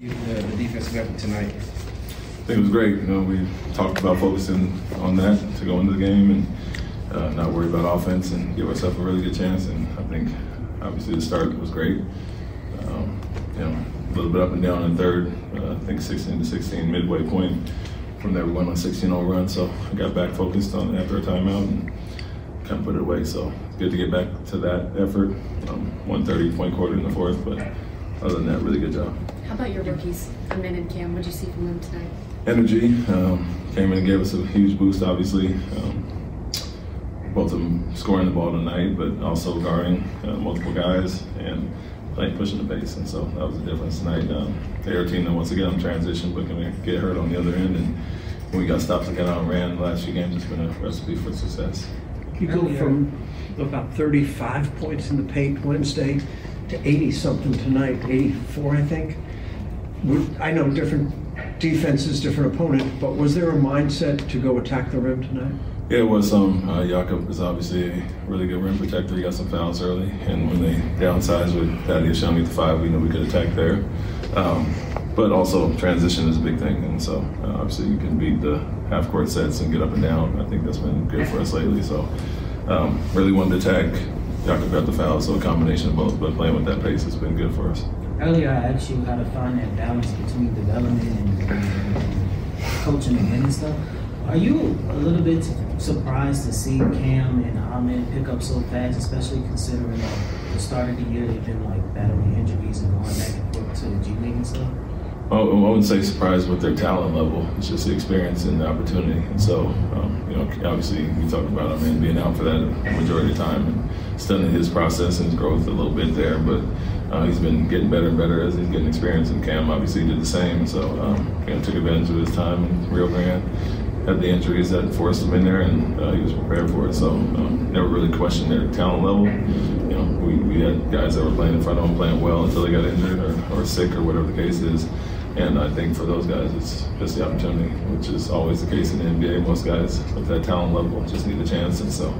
The, the defensive effort tonight. I think it was great. You know, we talked about focusing on that to go into the game and uh, not worry about offense and give ourselves a really good chance. And I think obviously the start was great. Um, you know, a little bit up and down in third. Uh, I think 16 to 16 midway point. From there we went on a 16-0 run. So I got back focused on after a timeout and kind of put it away. So it's good to get back to that effort. Um, 130 point quarter in the fourth, but other than that, really good job. How about your rookies, Amen and Cam? What did you see from them tonight? Energy um, came in and gave us a huge boost, obviously. Um, both of them scoring the ball tonight, but also guarding uh, multiple guys and playing pushing the pace. And so that was the difference tonight. Um, they're a team that once again on transition, but can get hurt on the other end. And when we got stops and got out and ran the last few games, it's been a recipe for success. You go from about 35 points in the paint Wednesday to 80 something tonight, 84, I think. I know different defenses, different opponent, but was there a mindset to go attack the rim tonight? Yeah, it was some. Um, uh, Jakob is obviously a really good rim protector. He got some fouls early, and when they downsized with Thaddeus Young at the five, we knew we could attack there. Um, but also, transition is a big thing, and so uh, obviously you can beat the half court sets and get up and down. I think that's been good for us lately. So, um, really wanted to attack. Jakob got the foul, so a combination of both. But playing with that pace has been good for us. Earlier, I asked you how to find that balance between development and, and, and coaching and winning stuff. Are you a little bit surprised to see Cam and Amen pick up so fast, especially considering the start of the year they've been like battling injuries and going back and forth to the G League and stuff? I wouldn't say surprised with their talent level. It's just the experience and the opportunity. And so, um, you know, obviously we talked about mean being out for that majority of time and studying his process and his growth a little bit there. But uh, he's been getting better and better as he's getting experience. And Cam obviously did the same. So, um, know, took advantage of his time in Rio Grande. Had the injuries that forced him in there, and uh, he was prepared for it. So, um, never really questioned their talent level. You know, we, we had guys that were playing in front of him playing well until they got injured or, or sick or whatever the case is. And I think for those guys, it's just the opportunity, which is always the case in the NBA. Most guys with that talent level just need a chance. And so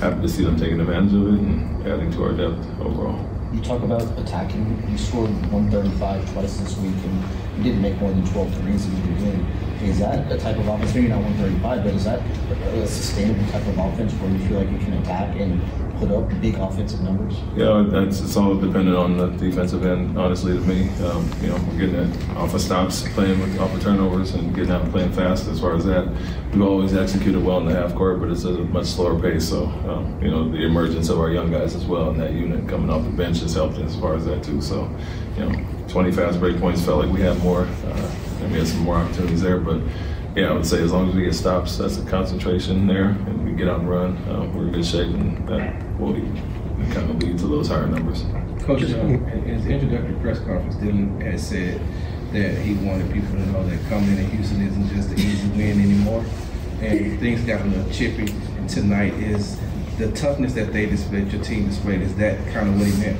happy to see them taking advantage of it and adding to our depth overall. You talk about attacking. You scored 135 twice this week, and you didn't make more than 12 threes in the beginning. Is that a type of offense? Maybe not 135, but is that a sustainable type of offense where you feel like you can attack and put up big offensive numbers? Yeah, that's it's all dependent on the defensive end. Honestly, to me, um, you know, we're getting it off of stops, playing with off of turnovers, and getting out and playing fast. As far as that, we've always executed well in the half court, but it's at a much slower pace. So, um, you know, the emergence of our young guys as well in that unit coming off the bench has helped as far as that too. So, you know, 20 fast break points felt like we had more, uh, and we had some more opportunities there, but yeah, I would say as long as we get stops, that's a concentration there, and we get out and run, uh, we're in good shape, and that will kind of lead to those higher numbers. Coach, uh, in his introductory press conference, Dillon has said that he wanted people to know that coming in Houston isn't just an easy win anymore, and things got a little chippy. And tonight is the toughness that they displayed, your team displayed. Is that kind of what he meant?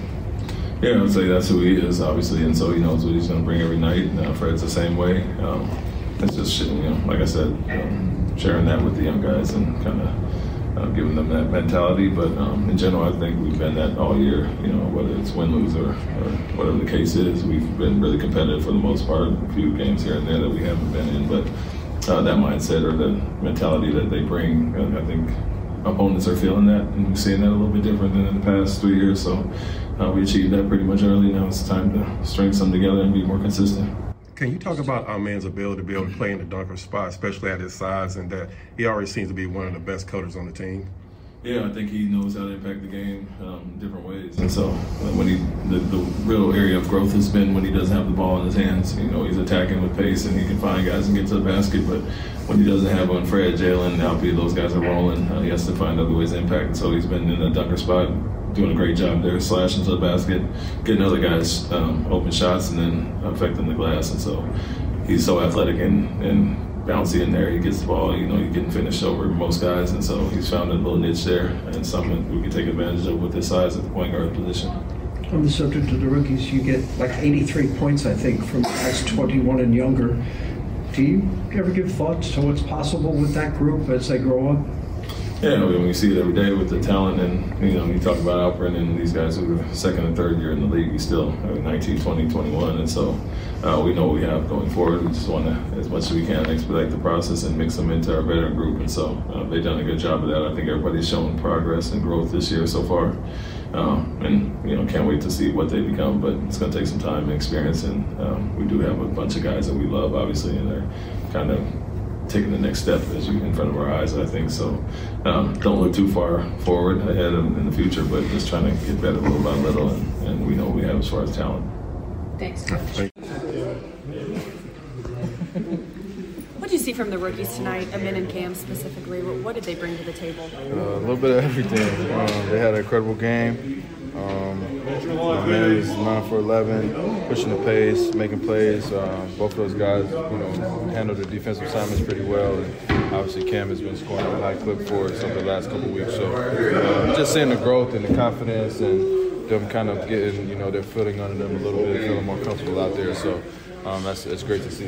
Yeah, I would say that's who he is, obviously, and so he knows what he's going to bring every night. Uh, Fred's the same way. Um, it's just you know, like I said, um, sharing that with the young guys and kind of uh, giving them that mentality. But um, in general, I think we've been that all year. You know, whether it's win, lose, or, or, whatever the case is, we've been really competitive for the most part. A few games here and there that we haven't been in, but uh, that mindset or the mentality that they bring, I think opponents are feeling that, and we're seeing that a little bit different than in the past three years. So uh, we achieved that pretty much early. Now it's time to string some together and be more consistent. Can you talk about Amen's ability to be able to play in the dunker spot, especially at his size, and that he already seems to be one of the best cutters on the team? Yeah, I think he knows how to impact the game um, different ways. And so when he, the, the, real area of growth has been when he doesn't have the ball in his hands. You know, he's attacking with pace and he can find guys and get to the basket. But when he doesn't have one, Fred, Jalen, Alpi, those guys are rolling. Uh, he has to find other ways to impact. And so he's been in the dunker spot doing a great job there, slashing to the basket, getting other guys um, open shots, and then affecting the glass. And so he's so athletic and, and bouncy in there. He gets the ball, you know, he can finish over most guys. And so he's found a little niche there and something we can take advantage of with his size at the point guard position. On the subject of the rookies, you get like 83 points, I think, from guys 21 and younger. Do you ever give thoughts to what's possible with that group as they grow up? Yeah, we, we see it every day with the talent, and you know, you talk about Alperen and these guys who are second and third year in the league. We still I mean, 19, 20, 21, and so uh, we know what we have going forward. We just want to, as much as we can, expedite the process and mix them into our veteran group. And so uh, they've done a good job of that. I think everybody's shown progress and growth this year so far, um, and you know, can't wait to see what they become. But it's going to take some time and experience, and um, we do have a bunch of guys that we love, obviously, and they're kind of taking the next step as you in front of our eyes. I think so. Um, don't look too far forward ahead in, in, the future, but just trying to get better little by little, and, and we know what we have as far as talent. Thanks, Coach. What did you see from the rookies tonight, Amen and Cam specifically? What, what did they bring to the table? Uh, a little bit of everything. Um, they had an incredible game. Um, Amen is 9 for 11, pushing the pace, making plays. Um, both of those guys, you know, handled the defensive assignments pretty well. And obviously, Cam has been scoring a high clip for us over the last couple weeks. So uh, just seeing the growth and the confidence and them kind of getting, you know, their footing under them a little bit, feeling more comfortable out there. So um, that's it's great to see.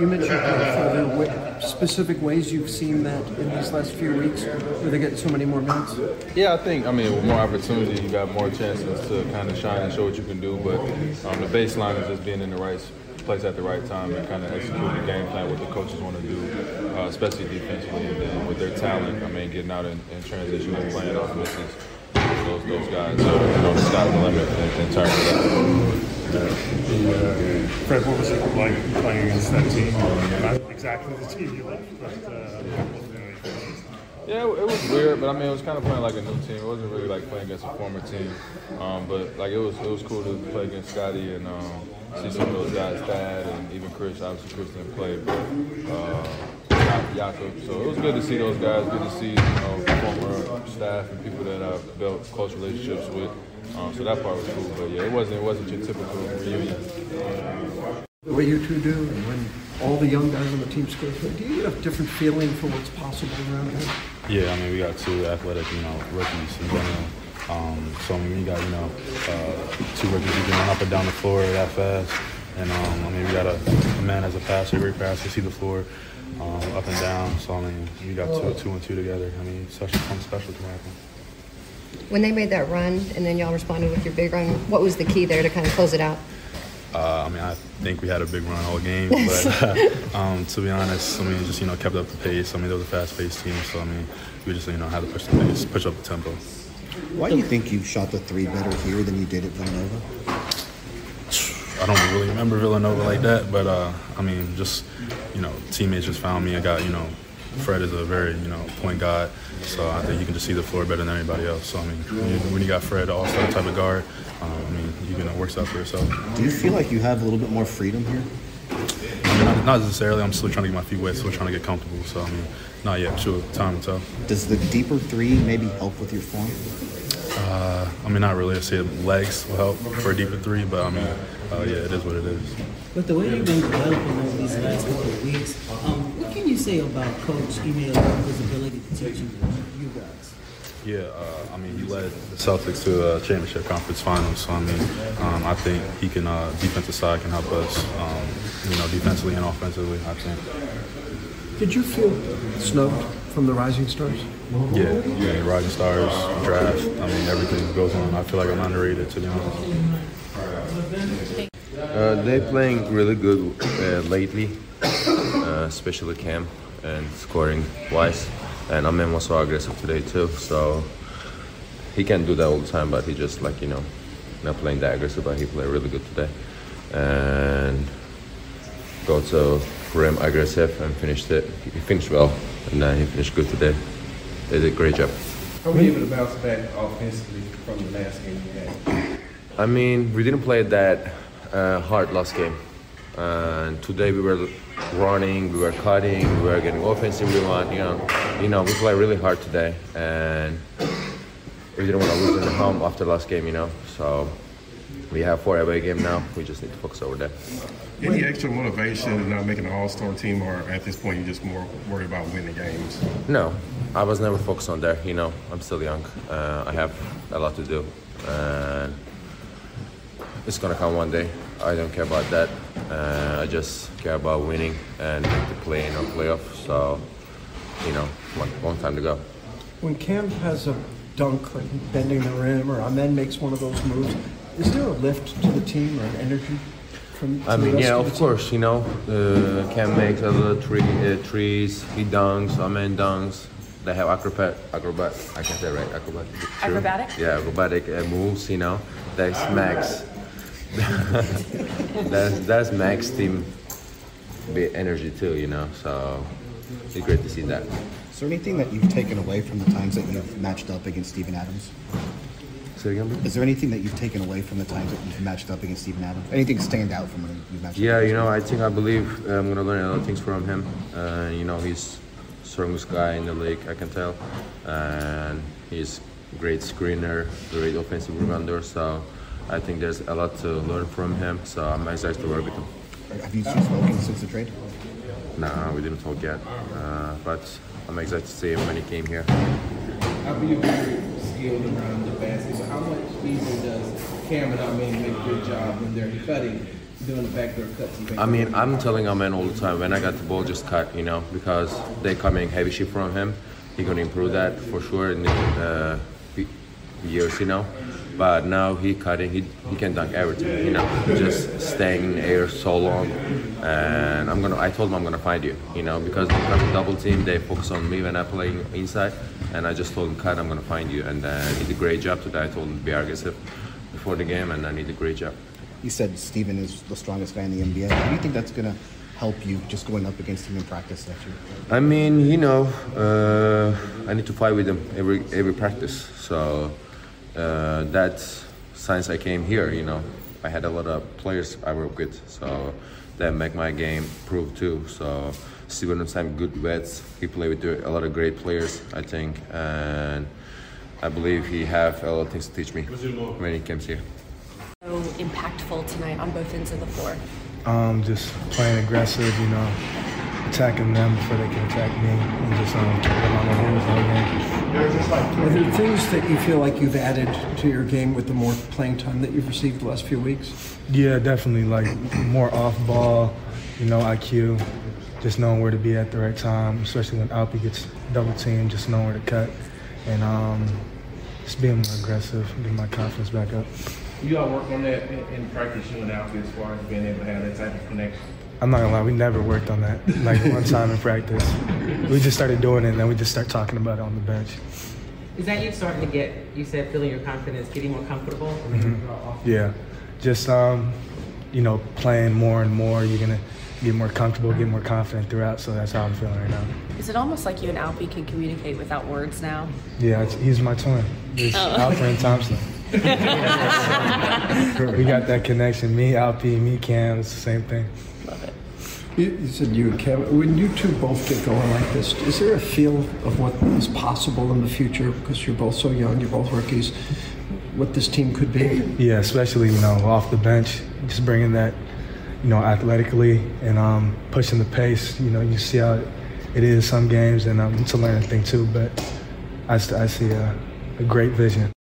You mentioned uh, specific ways you've seen that in these last few weeks, where they get so many more minutes. Yeah, I think I mean with more opportunity, you got more chances to kind of shine and show what you can do. But um, the baseline is just being in the right place at the right time and kind of executing the game plan what the coaches want to do, uh, especially defensively, and then with their talent. I mean, getting out in, in transition and playing off misses. Those, those guys, so, you know, the sky's the limit in, in terms of that. Uh, Fred, what was it like playing against that team? Not exactly the team you left, but uh, yeah, it was weird, but I mean, it was kind of playing like a new team. It wasn't really like playing against a former team, um, but like it was it was cool to play against Scotty and um, see some of those guys, Thad and even Chris. Obviously, Chris didn't play, but uh, Jakob. So it was good to see those guys. Good to see you know former staff and people that I've built close relationships with. Um, so that part was cool, but yeah, it wasn't it wasn't your typical reunion. The way you two do, and when all the young guys on the team score, do you get a different feeling for what's possible around here? Yeah, I mean we got two athletic, you know, rookies in general. Um, so I mean we got you know uh, two rookies who can run up and down the floor that fast, and um, I mean we got a, a, man as a passer, great passer, see the floor um, up and down. So I mean we got two, two and two together. I mean such something special to happen when they made that run and then y'all responded with your big run, what was the key there to kind of close it out? Uh, I mean, I think we had a big run all game, but uh, um, to be honest, I mean, just you know, kept up the pace. I mean, there was a fast-paced team, so I mean, we just you know had to push the pace, push up the tempo. Why do you think you shot the three better here than you did at Villanova? I don't really remember Villanova like that, but uh, I mean, just you know, teammates just found me. I got you know Fred is a very, you know, point guard, so I think you can just see the floor better than anybody else. So I mean, when you, when you got Fred, all-star type of guard, um, I mean, you can work out for yourself. Do you feel like you have a little bit more freedom here? I mean, not, not necessarily. I'm still trying to get my feet wet, still trying to get comfortable. So I mean, not yet. Sure, time to tell. Does the deeper three maybe help with your form? Uh, I mean, not really. I say legs will help for a deeper three, but I mean, uh, yeah, it is what it is. But the way you've been developing over these last couple of weeks, um, what can you say about Coach Ime Udoka's ability to teach you, you guys? Yeah, uh, I mean, he led the Celtics to a championship conference finals. So I mean, um, I think he can uh, defensive side can help us, um, you know, defensively and offensively. I think. Did you feel snubbed from the Rising Stars? Yeah, yeah, Rising Stars draft. I mean, everything goes on. I feel like I'm underrated to be honest. Uh, they're playing really good uh, lately, especially Cam and scoring wise. And Amen was so aggressive today too, so he can do that all the time, but he just like you know, not playing that aggressive, but he played really good today. And go to rim aggressive and finished it. He finished well, and then he finished good today. They did a great job. How were you able to bounce back offensively from the last game you had? I mean, we didn't play that uh, hard last game. And today we were running, we were cutting, we were getting offensive. We want, you know, you know, we play really hard today, and we didn't want to lose in the home after last game, you know. So we have four away game now. We just need to focus over there. Any extra motivation in not making an All-Star team, or at this point, you just more worried about winning games? No, I was never focused on that. You know, I'm still young. Uh, I have a lot to do, and it's gonna come one day. I don't care about that. Uh, I just care about winning and to play in a playoff. So, you know, one, one time to go. When Cam has a dunk, like bending the rim, or Amen makes one of those moves, is there a lift to the team or an energy from? I to the mean, yeah, of of course, you know, uh, Cam makes a little tree, uh, trees, he dunks, Amen dunks. They have acrobat, acrobat, I can say right, acrobat. true. Acrobatic? Yeah, acrobatic uh, moves, you know. That's Max. that's, that's Max team bit energy too, you know. So it's great to see that. Is there anything that you've taken away from the times that you've matched up against Steven Adams? Say again? Is there anything that you've taken away from the times that you've matched up against Steven Adams? Anything stand out from when you've matched Yeah, you know, I think I believe uh, I'm gonna learn a lot of things from him. Uh, you know, he's strongest guy in the league, I can tell, and he's great screener, great offensive rebounder. So I think there's a lot to learn from him. So I'm excited to work with him. Have you two spoken since the trade? Nah, we didn't talk yet, uh, but I'm excited to see him when he came here. I believe you're very skilled around the basket, but how much easier does Cameron and Amen make a good job when they're cutting, doing the backdoor cuts? I mean, I'm telling Amen all the time when I got the ball, just cut, you know, because they coming heavy shit from him. He gonna improve that for sure in the uh, years, you know. But now he cutting, he, he can dunk everything, you know, just staying in the air so long. And I'm gonna, I told him I'm gonna find you, you know, because they come double team, they focus on me when I play inside. And I just told him, cut, I'm gonna find you. And uh, he did a great job today. I told him to be aggressive before the game, and I did a great job. You said Steven is the strongest guy in the NBA. Do you think that's going to help you just going up against him in practice next year? I mean, you know, uh, I need to fight with him every every practice. So uh, that's since I came here, you know, I had a lot of players I work with, so that make my game prove too. So Steven Sam good vets. He play with a lot of great players, I think, and I believe he have a lot of things to teach me when he comes here. So impactful tonight on both ends of the floor. Um, just playing aggressive, you know, attacking them before they can attack me, and just um, getting on their heels all game. Are there things that you feel like you've added to your game with the more playing time that you've received the last few weeks? Yeah, definitely. Like more off ball, you know, IQ, just knowing where to be at the right time, especially when Alpi gets double teamed, just knowing where to cut, and um, just being more aggressive, getting my confidence back up. You all work on that in, in practice, you and Alpi, as far as being able to have that type of connection. I'm not gonna lie, we never worked on that. Like one time in practice, we just started doing it, and then we just start talking about it on the bench. Is that you starting to get, you said feeling your confidence, getting more comfortable? Yeah, just um, you know, playing more and more. You're gonna get more comfortable, get more confident throughout. So that's how I'm feeling right now. Is it almost like you and Alpi can communicate without words now? Yeah, it's, he's my twin. It's Oh. Alfred Thompson. We got that connection. Me, Alpi, me, Cam. It's the same thing. Love You, you said you and Kevin, when you two both get going like this, is there a feel of what is possible in the future? Because you're both so young, you're both rookies, what this team could be? Yeah, especially you know off the bench, just bringing that, you know, athletically and um, pushing the pace. You know, you see how it is some games, and um, it's a learning thing too. But I, I see a, a great vision.